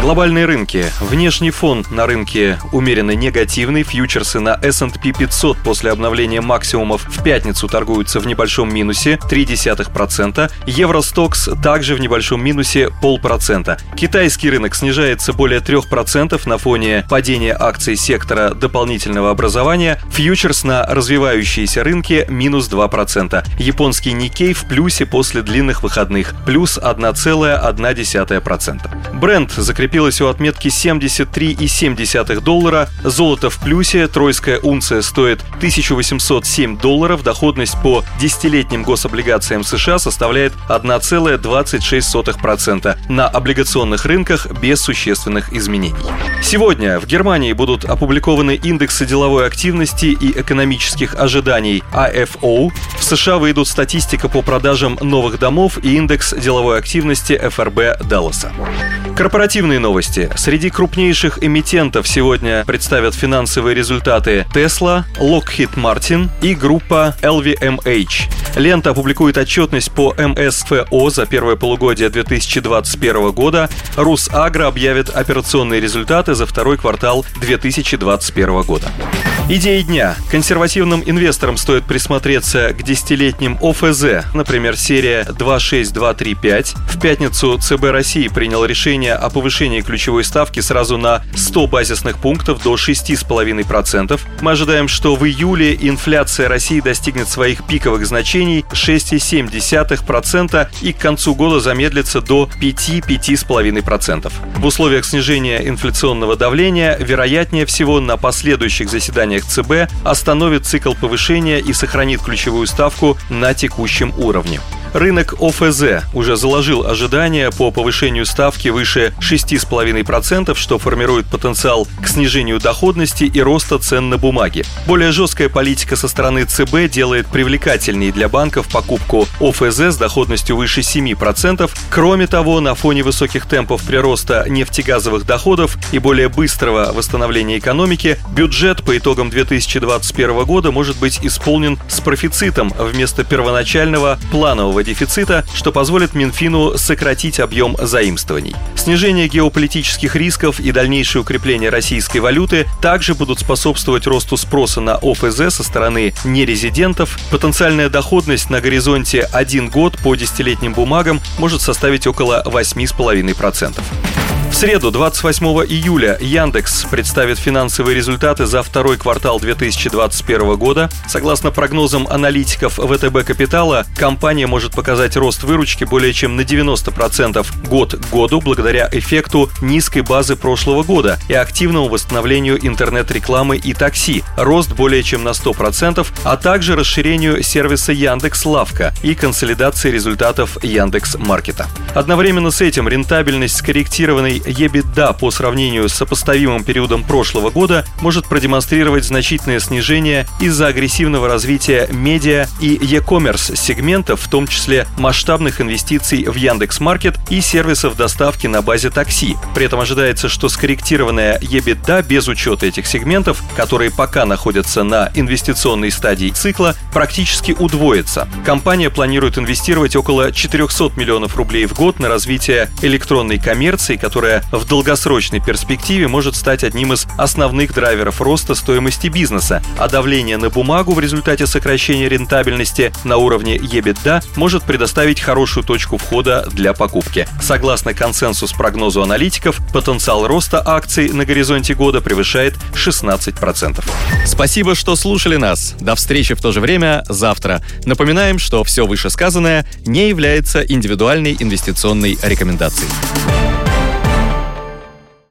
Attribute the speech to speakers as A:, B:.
A: Глобальные рынки. Внешний фон на рынке умеренно негативный. Фьючерсы на S&P 500 после обновления максимумов в пятницу торгуются в небольшом минусе 0,3%. Евростокс также в небольшом минусе полпроцента. Китайский рынок снижается более 3% на фоне падения акций сектора дополнительного образования. Фьючерс на развивающиеся рынки минус 2%. Японский Никей в плюсе после длинных выходных плюс 1,1%. Бренд закрепился закрепилась у отметки 73,7 доллара, золото в плюсе, тройская унция стоит 1807 долларов, доходность по десятилетним гособлигациям США составляет 1,26%, на облигационных рынках без существенных изменений. Сегодня в Германии будут опубликованы индексы деловой активности и экономических ожиданий IFO, в США выйдут статистика по продажам новых домов и индекс деловой активности ФРБ Далласа. Корпоративные новости. Среди крупнейших эмитентов сегодня представят финансовые результаты Tesla, Lockheed Martin и группа LVMH. Лента опубликует отчетность по МСФО за первое полугодие 2021 года. Русагро объявит операционные результаты за второй квартал 2021 года. Идеи дня. Консервативным инвесторам стоит присмотреться к десятилетним ОФЗ, например, серия 26235. В пятницу ЦБ России принял решение о повышении ключевой ставки сразу на 100 базисных пунктов до 6,5%. Мы ожидаем, что в июле инфляция России достигнет своих пиковых значений 6,7% и к концу года замедлится до 5-5,5%. В условиях снижения инфляционного давления, вероятнее всего, на последующих заседаниях заседаниях ЦБ остановит цикл повышения и сохранит ключевую ставку на текущем уровне. Рынок ОФЗ уже заложил ожидания по повышению ставки выше 6,5%, что формирует потенциал к снижению доходности и роста цен на бумаги. Более жесткая политика со стороны ЦБ делает привлекательней для банков покупку ОФЗ с доходностью выше 7%. Кроме того, на фоне высоких темпов прироста нефтегазовых доходов и более быстрого восстановления экономики, бюджет по итогам 2021 года может быть исполнен с профицитом вместо первоначального планового фискального дефицита, что позволит Минфину сократить объем заимствований. Снижение геополитических рисков и дальнейшее укрепление российской валюты также будут способствовать росту спроса на ОФЗ со стороны нерезидентов. Потенциальная доходность на горизонте один год по десятилетним бумагам может составить около 8,5%. В среду, 28 июля, Яндекс представит финансовые результаты за второй квартал 2021 года. Согласно прогнозам аналитиков ВТБ Капитала, компания может показать рост выручки более чем на 90% год к году благодаря эффекту низкой базы прошлого года и активному восстановлению интернет-рекламы и такси, рост более чем на 100%, а также расширению сервиса Яндекс Лавка и консолидации результатов Яндекс Маркета. Одновременно с этим рентабельность скорректированной EBITDA по сравнению с сопоставимым периодом прошлого года может продемонстрировать значительное снижение из-за агрессивного развития медиа и e-commerce сегментов, в том числе масштабных инвестиций в Яндекс.Маркет и сервисов доставки на базе такси. При этом ожидается, что скорректированная EBITDA без учета этих сегментов, которые пока находятся на инвестиционной стадии цикла, практически удвоится. Компания планирует инвестировать около 400 миллионов рублей в год на развитие электронной коммерции, которая которая в долгосрочной перспективе может стать одним из основных драйверов роста стоимости бизнеса, а давление на бумагу в результате сокращения рентабельности на уровне EBITDA может предоставить хорошую точку входа для покупки. Согласно консенсус прогнозу аналитиков, потенциал роста акций на горизонте года превышает 16%. Спасибо, что слушали нас. До встречи в то же время завтра. Напоминаем, что все вышесказанное не является индивидуальной инвестиционной рекомендацией.